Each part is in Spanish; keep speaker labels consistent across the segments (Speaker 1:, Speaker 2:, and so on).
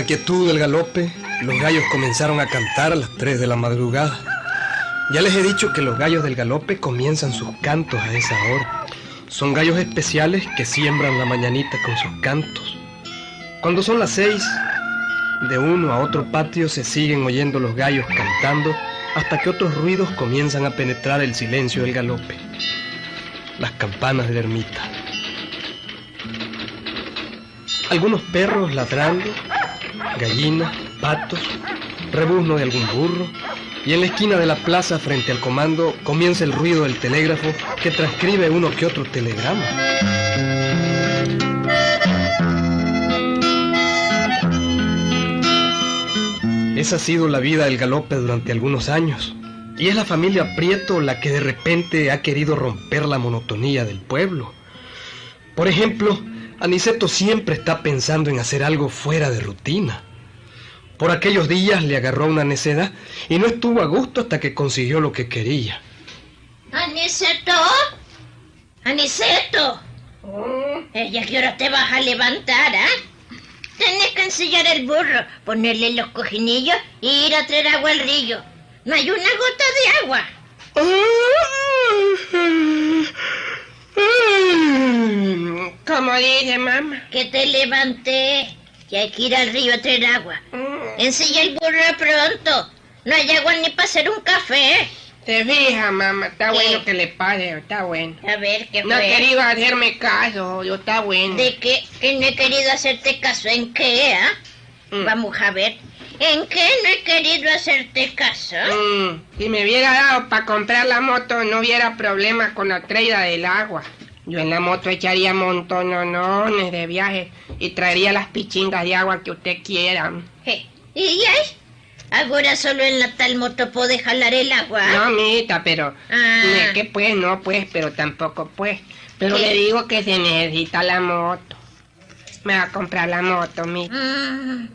Speaker 1: la quietud del galope, los gallos comenzaron a cantar a las 3 de la madrugada. Ya les he dicho que los gallos del galope comienzan sus cantos a esa hora. Son gallos especiales que siembran la mañanita con sus cantos. Cuando son las seis, de uno a otro patio se siguen oyendo los gallos cantando hasta que otros ruidos comienzan a penetrar el silencio del galope. Las campanas de la ermita. Algunos perros ladrando, gallinas, patos, rebuzno de algún burro, y en la esquina de la plaza frente al comando comienza el ruido del telégrafo que transcribe uno que otro telegrama. Esa ha sido la vida del galope durante algunos años. Y es la familia Prieto la que de repente ha querido romper la monotonía del pueblo. Por ejemplo, Aniceto siempre está pensando en hacer algo fuera de rutina. Por aquellos días le agarró una necedad y no estuvo a gusto hasta que consiguió lo que quería.
Speaker 2: Aniceto, Aniceto, ¿ella qué hora te vas a levantar, ah? Tienes que ensillar el burro, ponerle los cojinillos y ir a traer agua al río. No hay una gota de agua.
Speaker 3: Como dice mamá.
Speaker 2: Que te levanté, que hay que ir al río a traer agua. Ensilla el burro pronto. No hay agua ni para hacer un café.
Speaker 3: Te fijas, mamá, está
Speaker 2: ¿Qué?
Speaker 3: bueno que le pase, está bueno.
Speaker 2: A ver, ¿qué
Speaker 3: No ha
Speaker 2: fue?
Speaker 3: querido hacerme caso, yo está bueno.
Speaker 2: ¿De qué? Que no he querido hacerte caso. ¿En qué, ah?
Speaker 3: Mm.
Speaker 2: Vamos a ver. ¿En qué no he querido hacerte caso?
Speaker 3: Mm, si me hubiera dado para comprar la moto, no hubiera problemas con la traída del agua. Yo en la moto echaría montonones de viajes y traería las pichingas de agua que usted quiera.
Speaker 2: ¿Y ay? Ahora solo en la tal moto puede jalar el agua.
Speaker 3: No, mita, pero...
Speaker 2: Ah.
Speaker 3: Es que pues, no pues, pero tampoco pues. Pero
Speaker 2: ¿Qué?
Speaker 3: le digo que se necesita la moto. Me va a comprar la moto, mita.
Speaker 2: Mm,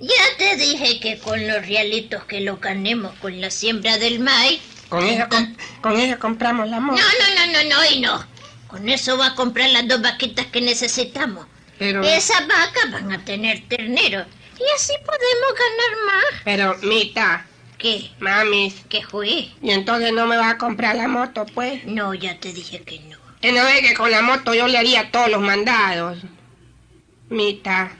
Speaker 2: ya te dije que con los realitos que lo ganemos con la siembra del maíz.
Speaker 3: Con eso, com- con eso compramos la
Speaker 2: No,
Speaker 3: moto.
Speaker 2: no, no, no, no, y no. Con eso va a comprar las dos vaquitas que necesitamos.
Speaker 3: Pero,
Speaker 2: Esas vacas van a tener ternero. Y así podemos ganar más.
Speaker 3: pero, mita,
Speaker 2: ¿Qué?
Speaker 3: mami,
Speaker 2: ¿Qué fue?
Speaker 3: y entonces no me va a comprar la moto, pues.
Speaker 2: No, ya te dije que no.
Speaker 3: Que no ve que con la moto yo le haría todos los mandados. Mita.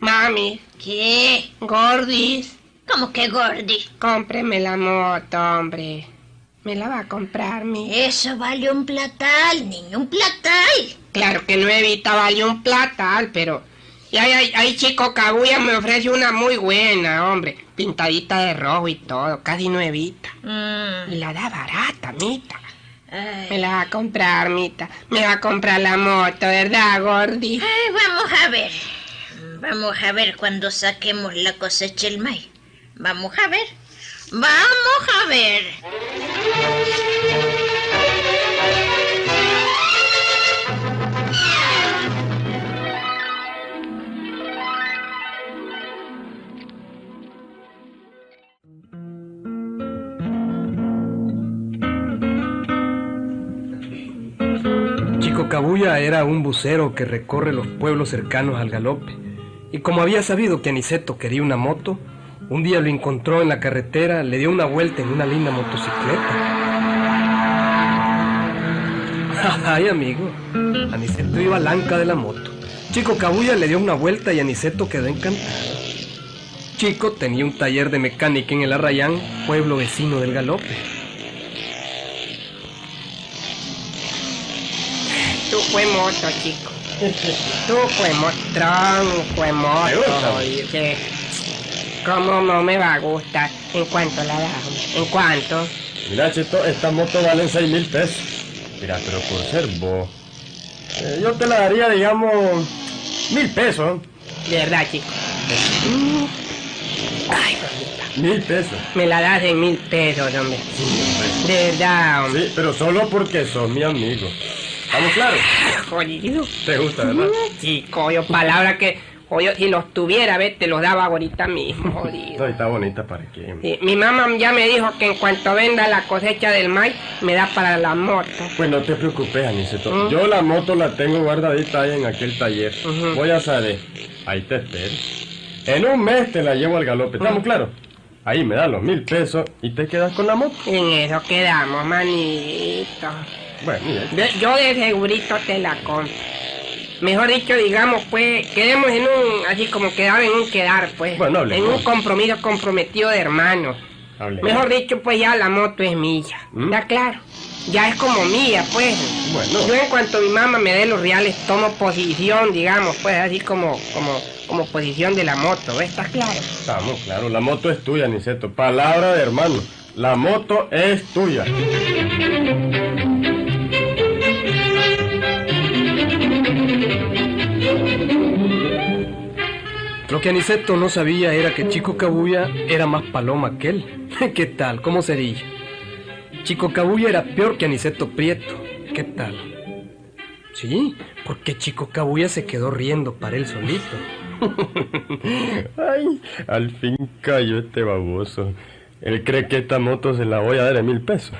Speaker 3: Mami.
Speaker 2: ¿Qué?
Speaker 3: Gordis.
Speaker 2: ¿Cómo que gordi?
Speaker 3: Cómpreme la moto, hombre. Me la va a comprar, mi.
Speaker 2: Eso vale un platal, niño, un platal.
Speaker 3: Claro que nuevita vale un platal, pero... Y ahí, ahí, ahí chico Kaguya me ofrece una muy buena, hombre. Pintadita de rojo y todo, casi nuevita.
Speaker 2: Mm,
Speaker 3: Y la da barata, mita.
Speaker 2: ay.
Speaker 3: Me la va a comprar, mita. Me va a comprar la moto, ¿verdad, Gordi?
Speaker 2: Ay, vamos a ver. Vamos a ver cuando saquemos la cosecha el maíz. Vamos a ver. Vamos a ver.
Speaker 1: Chico Cabuya era un bucero que recorre los pueblos cercanos al galope. Y como había sabido que Aniceto quería una moto, un día lo encontró en la carretera, le dio una vuelta en una linda motocicleta. Ay, amigo, Aniceto iba lanca de la moto. Chico Cabuya le dio una vuelta y Aniceto quedó encantado. Chico tenía un taller de mecánica en el Arrayán, pueblo vecino del galope.
Speaker 3: Tú fue moto, chico. Tú fue moto, tronco de moto. ¿Cómo no me va a gustar? ¿En cuánto la damos? ¿En cuánto?
Speaker 4: Mira, Chito, esta moto vale 6 mil pesos. Mira, pero por ser vos. eh, yo te la daría, digamos, mil pesos.
Speaker 3: De verdad, chico. Ay, mamita.
Speaker 4: Mil pesos.
Speaker 3: Me la das en mil pesos, hombre. De verdad, hombre.
Speaker 4: Sí, pero solo porque sos mi amigo. ¿Estamos claros?
Speaker 3: Jodido.
Speaker 4: Te gusta, ¿verdad?
Speaker 3: Chico, yo palabra que... O yo, si los tuviera, ve, te los daba ahorita mismo.
Speaker 4: No, está bonita para qué.
Speaker 3: Sí, mi mamá ya me dijo que en cuanto venda la cosecha del maíz, me da para la moto.
Speaker 4: Pues no te preocupes, Aniceto. Yo la moto la tengo guardadita ahí en aquel taller. Voy a saber. Ahí te espero. En un mes te la llevo al galope, ¿estamos claros? Ahí me dan los mil pesos y te quedas con la moto.
Speaker 3: En eso quedamos, manito.
Speaker 4: Bueno, mira.
Speaker 3: De- yo de segurito te la compro. Mejor dicho, digamos, pues, quedemos en un, así como quedar en un quedar, pues.
Speaker 4: Bueno,
Speaker 3: En
Speaker 4: hablemos.
Speaker 3: un compromiso comprometido de hermanos.
Speaker 4: Hable.
Speaker 3: Mejor dicho, pues ya la moto es mía.
Speaker 4: ¿Mm?
Speaker 3: ¿Está claro? Ya es como mía, pues.
Speaker 4: Bueno.
Speaker 3: Yo en cuanto mi mamá me dé los reales, tomo posición, digamos, pues, así como, como, como posición de la moto. ¿Está claro?
Speaker 4: Estamos claros, la moto es tuya, Niceto. Palabra de hermano. La moto es tuya.
Speaker 1: Lo que Aniceto no sabía era que Chico Cabuya era más paloma que él. ¿Qué tal? ¿Cómo sería? Chico Cabuya era peor que Aniceto Prieto. ¿Qué tal? Sí, porque Chico Cabuya se quedó riendo para él solito.
Speaker 4: Ay, al fin cayó este baboso. Él cree que esta moto se la voy a dar en mil pesos.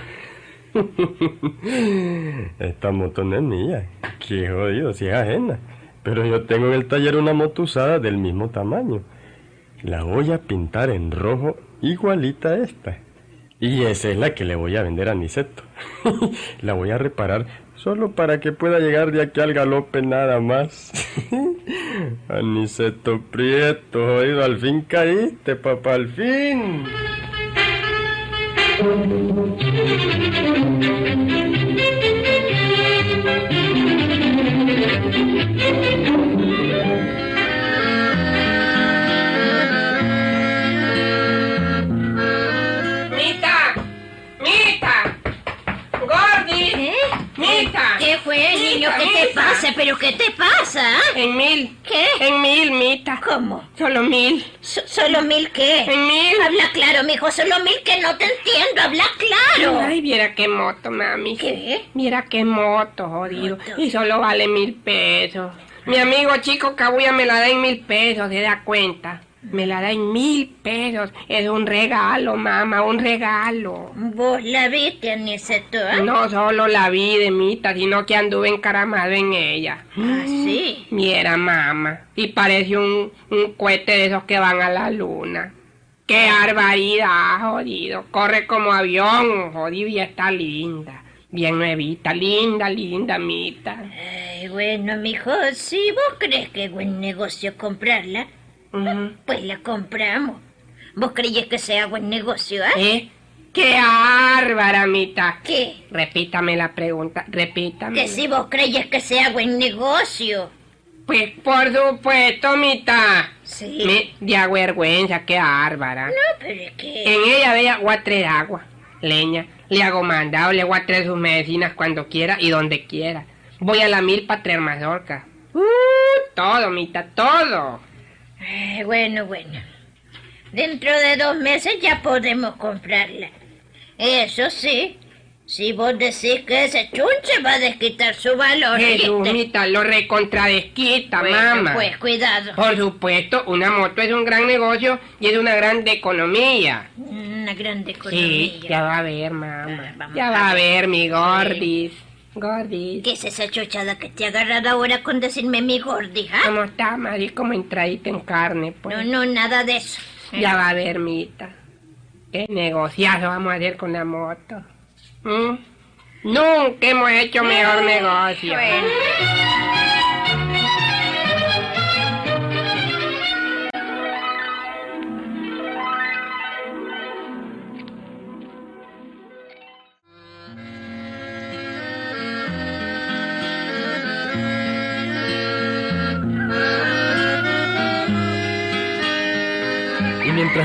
Speaker 4: Esta moto no es mía. Qué jodido, si es ajena. Pero yo tengo en el taller una moto usada del mismo tamaño. La voy a pintar en rojo igualita a esta. Y esa es la que le voy a vender a Niceto. la voy a reparar solo para que pueda llegar de aquí al galope nada más. Aniceto Prieto, jodido, al fin caíste, papá, al fin.
Speaker 3: En mil.
Speaker 2: ¿Qué?
Speaker 3: En mil, Mita.
Speaker 2: ¿Cómo?
Speaker 3: Solo mil.
Speaker 2: So- ¿Solo mil qué?
Speaker 3: En mil.
Speaker 2: Habla claro, mijo. Solo mil que no te entiendo. Habla claro.
Speaker 3: Ay, viera qué moto, mami.
Speaker 2: ¿Qué?
Speaker 3: Mira qué moto, jodido.
Speaker 2: Moto.
Speaker 3: Y solo vale mil pesos. Mi amigo chico Cabuya me la da en mil pesos, ¿se da cuenta? Me la da en mil pesos. Es un regalo, mamá, un regalo.
Speaker 2: ¿Vos la viste, Aniceto? ¿eh?
Speaker 3: No solo la vi de Mita, sino que anduve encaramado en ella.
Speaker 2: Ah, sí.
Speaker 3: Mira, mamá. Y parece un, un cohete de esos que van a la luna. ¡Qué barbaridad, jodido! Corre como avión, jodido, y está linda. Bien nuevita, linda, linda, Mita.
Speaker 2: Ay, bueno, mijo, si vos crees que es buen negocio comprarla, Pues la compramos. ¿Vos crees que sea buen negocio, eh?
Speaker 3: ¿Eh? ¡Qué bárbara, Mita!
Speaker 2: ¿Qué?
Speaker 3: Repítame la pregunta, repítame.
Speaker 2: Que si vos crees que sea buen negocio.
Speaker 3: Pues por supuesto, Mita.
Speaker 2: Sí.
Speaker 3: Me, de vergüenza, qué bárbara.
Speaker 2: No, pero es que...
Speaker 3: En ella veía voy a traer agua, leña, le hago mandado, le voy a traer sus medicinas cuando quiera y donde quiera. Voy a la mil para traer mazorca. Uh, todo, Mita, todo.
Speaker 2: Ay, bueno, bueno. Dentro de dos meses ya podemos comprarla. Eso sí, si vos decís que ese chunche va a desquitar su valor.
Speaker 3: Jesús,
Speaker 2: ¿viste?
Speaker 3: Mita, lo recontradesquita,
Speaker 2: Bueno,
Speaker 3: mamá.
Speaker 2: Pues cuidado.
Speaker 3: Por supuesto, una moto es un gran negocio y es una gran economía.
Speaker 2: Una grande
Speaker 3: Sí,
Speaker 2: economía.
Speaker 3: ya va a ver, mamá.
Speaker 2: Ah,
Speaker 3: Ya va a
Speaker 2: ver.
Speaker 3: ver, mi gordis. Gordis.
Speaker 2: ¿Qué es esa chochada que te ha agarrado ahora con decirme mi gordi, ah?
Speaker 3: ¿Cómo está, Mari? Como entradita en carne, pues.
Speaker 2: No, no, nada de eso.
Speaker 3: Ya va a ver, Mita. ¿Qué negociazo vamos a hacer con la moto? ¿Mm? Nunca hemos hecho mejor negocio.
Speaker 2: Bueno.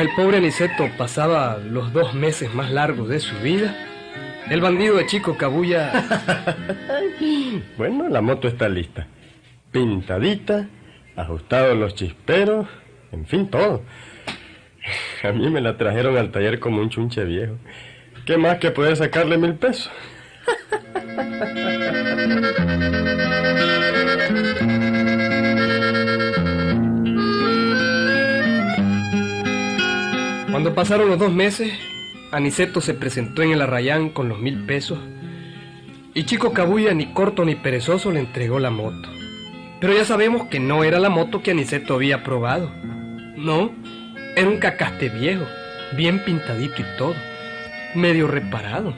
Speaker 1: El pobre Aniceto pasaba los dos meses más largos de su vida, el bandido de Chico Cabuya
Speaker 4: Bueno, la moto está lista. Pintadita, ajustados los chisperos, en fin, todo. A mí me la trajeron al taller como un chunche viejo. ¿Qué más que poder sacarle mil pesos?
Speaker 1: Cuando pasaron los dos meses, Aniceto se presentó en el arrayán con los mil pesos y Chico Cabuya, ni corto ni perezoso, le entregó la moto. Pero ya sabemos que no era la moto que Aniceto había probado. No, era un cacaste viejo, bien pintadito y todo, medio reparado.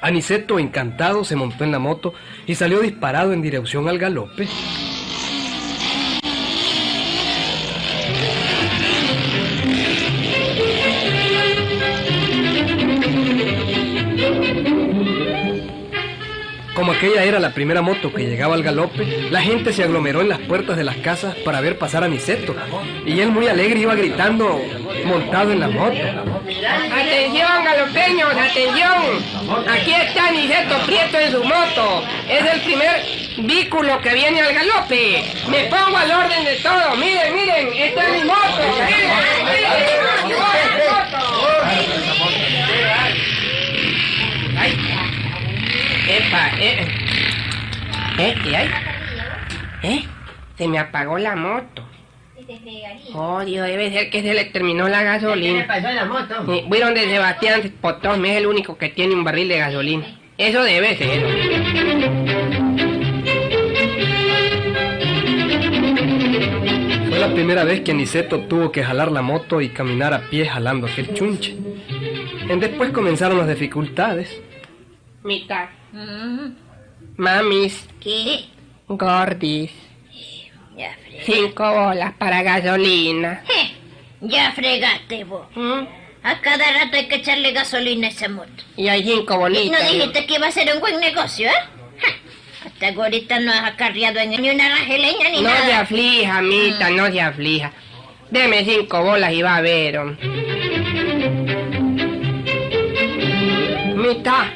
Speaker 1: Aniceto, encantado, se montó en la moto y salió disparado en dirección al galope. Aquella era la primera moto que llegaba al galope, la gente se aglomeró en las puertas de las casas para ver pasar a Niceto. Y él muy alegre iba gritando, montado en la moto.
Speaker 3: Atención, galopeños, atención. Aquí está Niceto Prieto en su moto. Es el primer vehículo que viene al galope. Me pongo al orden de todo. Miren, miren, esta es mi moto. Miren. Epa, eh. ¿Eh? ¿Y ahí? ¿Eh? Se me apagó la moto. Oh, Dios, debe ser que se le terminó la gasolina.
Speaker 5: pasó en la moto?
Speaker 3: Sí, Voy donde Sebastián Potón, es el único que tiene un barril de gasolina. Eso debe ser.
Speaker 1: Fue la primera vez que Aniceto tuvo que jalar la moto y caminar a pie jalando aquel chunche. En después comenzaron las dificultades.
Speaker 3: Mitad.
Speaker 2: Mm,
Speaker 3: Mamis,
Speaker 2: ¿Qué?
Speaker 3: gordis,
Speaker 2: Ya fregaste.
Speaker 3: cinco bolas para gasolina.
Speaker 2: Eh, Ya fregaste vos.
Speaker 3: ¿Mm?
Speaker 2: A cada rato hay que echarle gasolina a esa moto.
Speaker 3: Y hay cinco
Speaker 2: ¿No
Speaker 3: bolitas.
Speaker 2: dijiste que iba a ser un buen negocio, eh? Ja, Hasta ahorita no has acarreado en ni una rajeleña ni
Speaker 3: No se
Speaker 2: nada.
Speaker 3: aflija, Mita, no se aflija. Deme cinco bolas y va a ver. hom. Mita,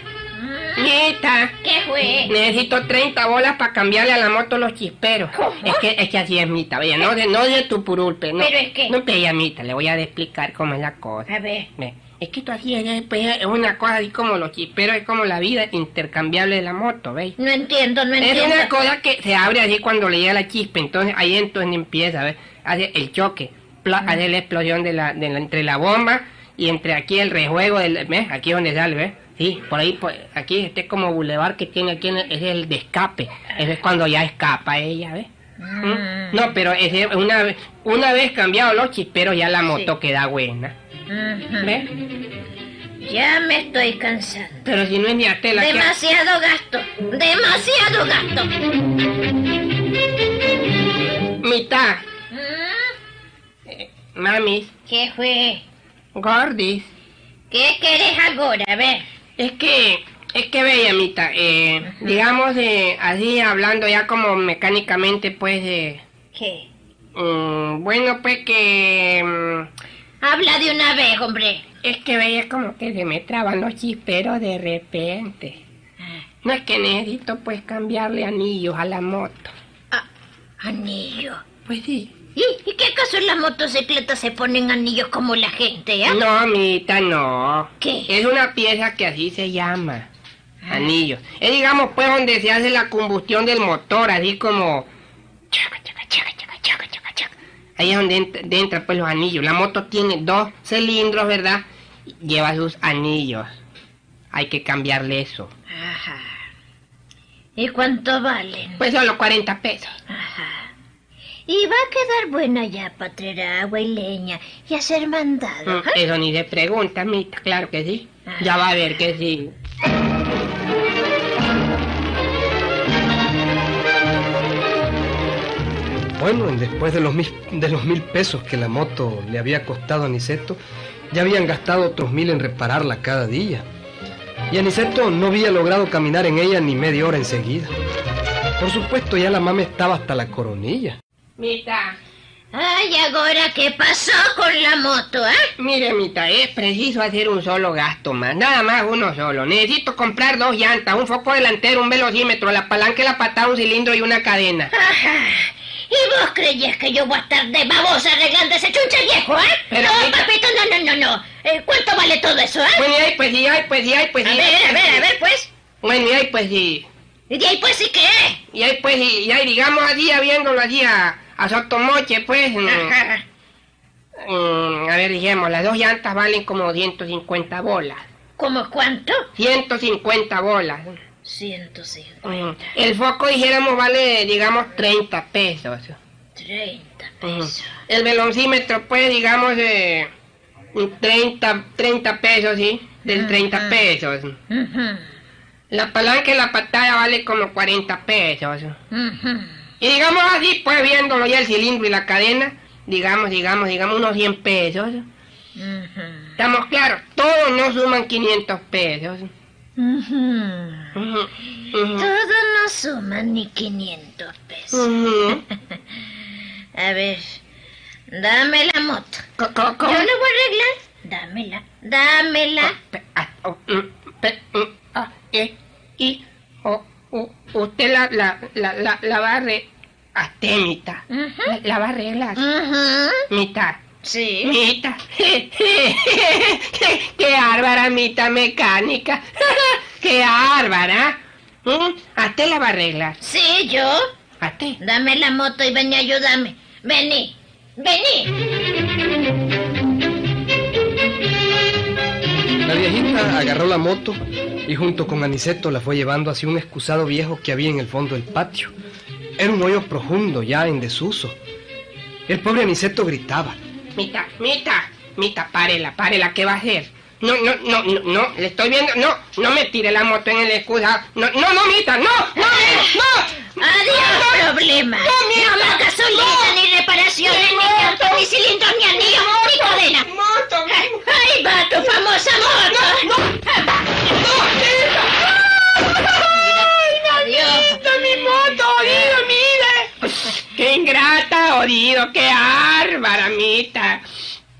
Speaker 3: Mita,
Speaker 2: ¿Qué fue?
Speaker 3: necesito 30 bolas para cambiarle a la moto los chisperos.
Speaker 2: ¿Cómo?
Speaker 3: Es que, es que así es, Mita. Vaya, no de, no de tu purulpe, no.
Speaker 2: ¿Pero es qué?
Speaker 3: No, pella, Mita, le voy a explicar cómo es la cosa.
Speaker 2: A ver.
Speaker 3: Ve, Es que esto así es, pues, es una cosa así como los chisperos, es como la vida intercambiable de la moto, ¿veis?
Speaker 2: No entiendo, no
Speaker 3: Es
Speaker 2: entiendo.
Speaker 3: una cosa que se abre así cuando le llega la chispa, entonces ahí entonces empieza, ¿ves? Hace el choque, pla- hace la explosión de la, de la- entre la bomba y entre aquí el rejuego, del, ¿ves? Aquí es donde sale, ¿ves? Sí, por ahí, por- aquí este como bulevar que tiene aquí, es el de escape, ese es cuando ya escapa ella, ¿ves? ¿Mm? No, pero ese, una, vez- una vez cambiado los chisperos ya la moto queda buena. ¿ves?
Speaker 2: Ya me estoy cansando.
Speaker 3: Pero si no es ni a tela que...
Speaker 2: Demasiado gasto. Demasiado gasto.
Speaker 3: Mitad,
Speaker 2: Mm,
Speaker 3: mamis,
Speaker 2: ¿Qué fue?
Speaker 3: gordis.
Speaker 2: ¿Qué querés ahora? A ver.
Speaker 3: Es que, es que bella, Mita, eh, digamos, eh, así hablando ya como mecánicamente, pues, eh,
Speaker 2: ¿Qué?
Speaker 3: mm, bueno, pues que, mm,
Speaker 2: Habla de una vez, hombre.
Speaker 3: es que bella, como que se me traban los chisperos de repente. No es que necesito, pues, cambiarle anillos a la moto.
Speaker 2: Ah, anillo.
Speaker 3: Pues sí.
Speaker 2: ¿Y, ¿Y qué acaso en las motocicletas se ponen anillos como la gente, eh?
Speaker 3: No, Mita, no.
Speaker 2: ¿Qué?
Speaker 3: Es una pieza que así se llama. Anillos. Es, digamos, pues, donde se hace la combustión del motor, así como... chaca, chaca, chaca, chaca, chaca, chaca, chaca. Ahí es donde entra, de entra, pues, los anillos. La moto tiene dos cilindros, ¿verdad? Lleva sus anillos. Hay que cambiarle eso.
Speaker 2: Ajá. ¿Y cuánto valen?
Speaker 3: Pues solo 40 pesos.
Speaker 2: Ajá. Y va a quedar buena ya para traer agua y leña y hacer mandado.
Speaker 3: Mm,
Speaker 2: ¿eh?
Speaker 3: Eso ni se pregunta, Mita. Claro que sí. Ya va a ver que sí.
Speaker 1: Bueno, después de los, mil, de los mil pesos que la moto le había costado a Aniceto, ya habían gastado otros mil en repararla cada día. Y Aniceto no había logrado caminar en ella ni media hora enseguida. Por supuesto, ya la mama estaba hasta la coronilla.
Speaker 3: Mita,
Speaker 2: Ay, ahora qué pasó con la moto, ¿eh?
Speaker 3: Mire, Mita, es preciso hacer un solo gasto más, nada más uno solo. Necesito comprar dos llantas, un foco delantero, un velocímetro, la palanca, la patada, un cilindro y una cadena.
Speaker 2: Ajá. ¿Y vos creías que yo voy a estar de babosa arreglando ese chunche viejo, eh?
Speaker 3: Pero,
Speaker 2: no, papito, no, no, no, no. Eh, ¿Cuánto vale todo eso, eh?
Speaker 3: Bueno, y ahí pues sí, ay pues sí, ay pues
Speaker 2: A
Speaker 3: sí.
Speaker 2: ver, a ver, a ver, pues.
Speaker 3: Bueno, y ahí pues sí.
Speaker 2: ¿Y ahí pues sí qué?
Speaker 3: Y ahí pues sí, y ahí digamos así, ya viéndolo así a, a sotomoche, pues. mm,
Speaker 2: Ajá.
Speaker 3: mm, a ver, dijimos, las dos llantas valen como 150 bolas.
Speaker 2: ¿Cómo cuánto?
Speaker 3: 150 bolas.
Speaker 2: 105.
Speaker 3: Mm, El foco, dijéramos, vale, digamos, 30 pesos.
Speaker 2: 30
Speaker 3: Ujú.
Speaker 2: pesos.
Speaker 3: El veloncímetro, pues, digamos, de 30, 30 pesos, ¿sí? Del 30 pesos.
Speaker 2: Ujú,
Speaker 3: La palanca y la pantalla vale como 40 pesos.
Speaker 2: ujú.
Speaker 3: Y digamos así, pues, viéndolo ya el cilindro y la cadena, digamos, digamos, digamos, unos 100 pesos. Estamos claros, todos no suman 500 pesos.
Speaker 2: Todos no suman ni 500 pesos. A ver, dame la moto. Yo lo voy a arreglar. Dámela, dámela.
Speaker 3: Pe- ah, oh, mm, pe- mm, ah, eh, y oh, u- usted la, la, la, la, la va a. Hasta.
Speaker 2: Ujú.
Speaker 3: La, la va a arreglar. Mitad.
Speaker 2: Sí.
Speaker 3: Mita. Qué bárbara, Mita mecánica. Qué bárbara. ¿Mm? A te la va a arreglar.
Speaker 2: Sí, yo.
Speaker 3: A te.
Speaker 2: Dame la moto y ven y ayúdame. Vení, vení.
Speaker 1: La viejita agarró la moto y junto con Aniceto la fue llevando hacia un excusado viejo que había en el fondo del patio. Era un hoyo profundo ya en desuso. El pobre Aniceto gritaba.
Speaker 3: Mita, Mita, Mita, párela, párela, ¿qué va a hacer? No, no, no, no, no, le estoy viendo, no, no me tire la moto en el excusado. No, no, no, Mita, no, no, no.
Speaker 2: Adiós, problema.
Speaker 3: No, mira,
Speaker 2: No más gasolina, ni reparaciones, ni llantas, ni cilindros, ni anillos, Ahí va tu famosa moto. Adiós.
Speaker 3: Mita, mi moto, oído, mire. Qué ingrata, oído, qué bárbara, Mita.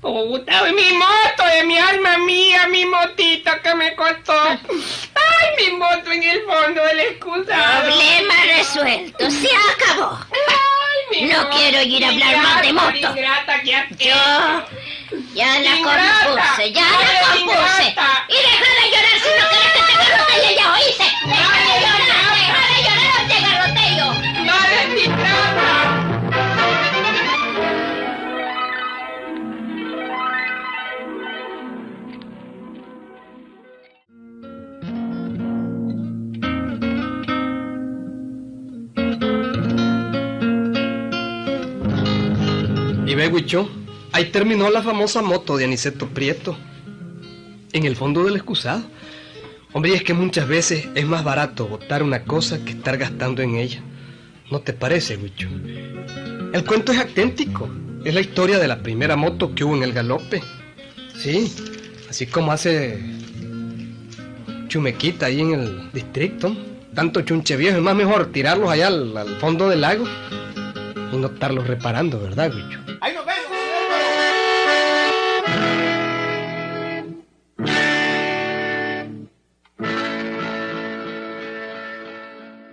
Speaker 3: Puta, mi moto de mi alma mía, mi motita que me costó. Ay, mi moto en el fondo del excusado.
Speaker 2: Problema resuelto. Se acabó. No quiero ir a hablar más de moto. Yo ya la compuse, ya la compuse.
Speaker 1: Huicho, ahí terminó la famosa moto de Aniceto Prieto. En el fondo del excusado. Hombre, es que muchas veces es más barato botar una cosa que estar gastando en ella. ¿No te parece, Huicho? El cuento es auténtico. Es la historia de la primera moto que hubo en el galope. Sí, así como hace Chumequita ahí en el distrito. Tanto chunche viejo, es más mejor tirarlos allá al, fondo del lago no estarlos reparando, ¿verdad, bicho?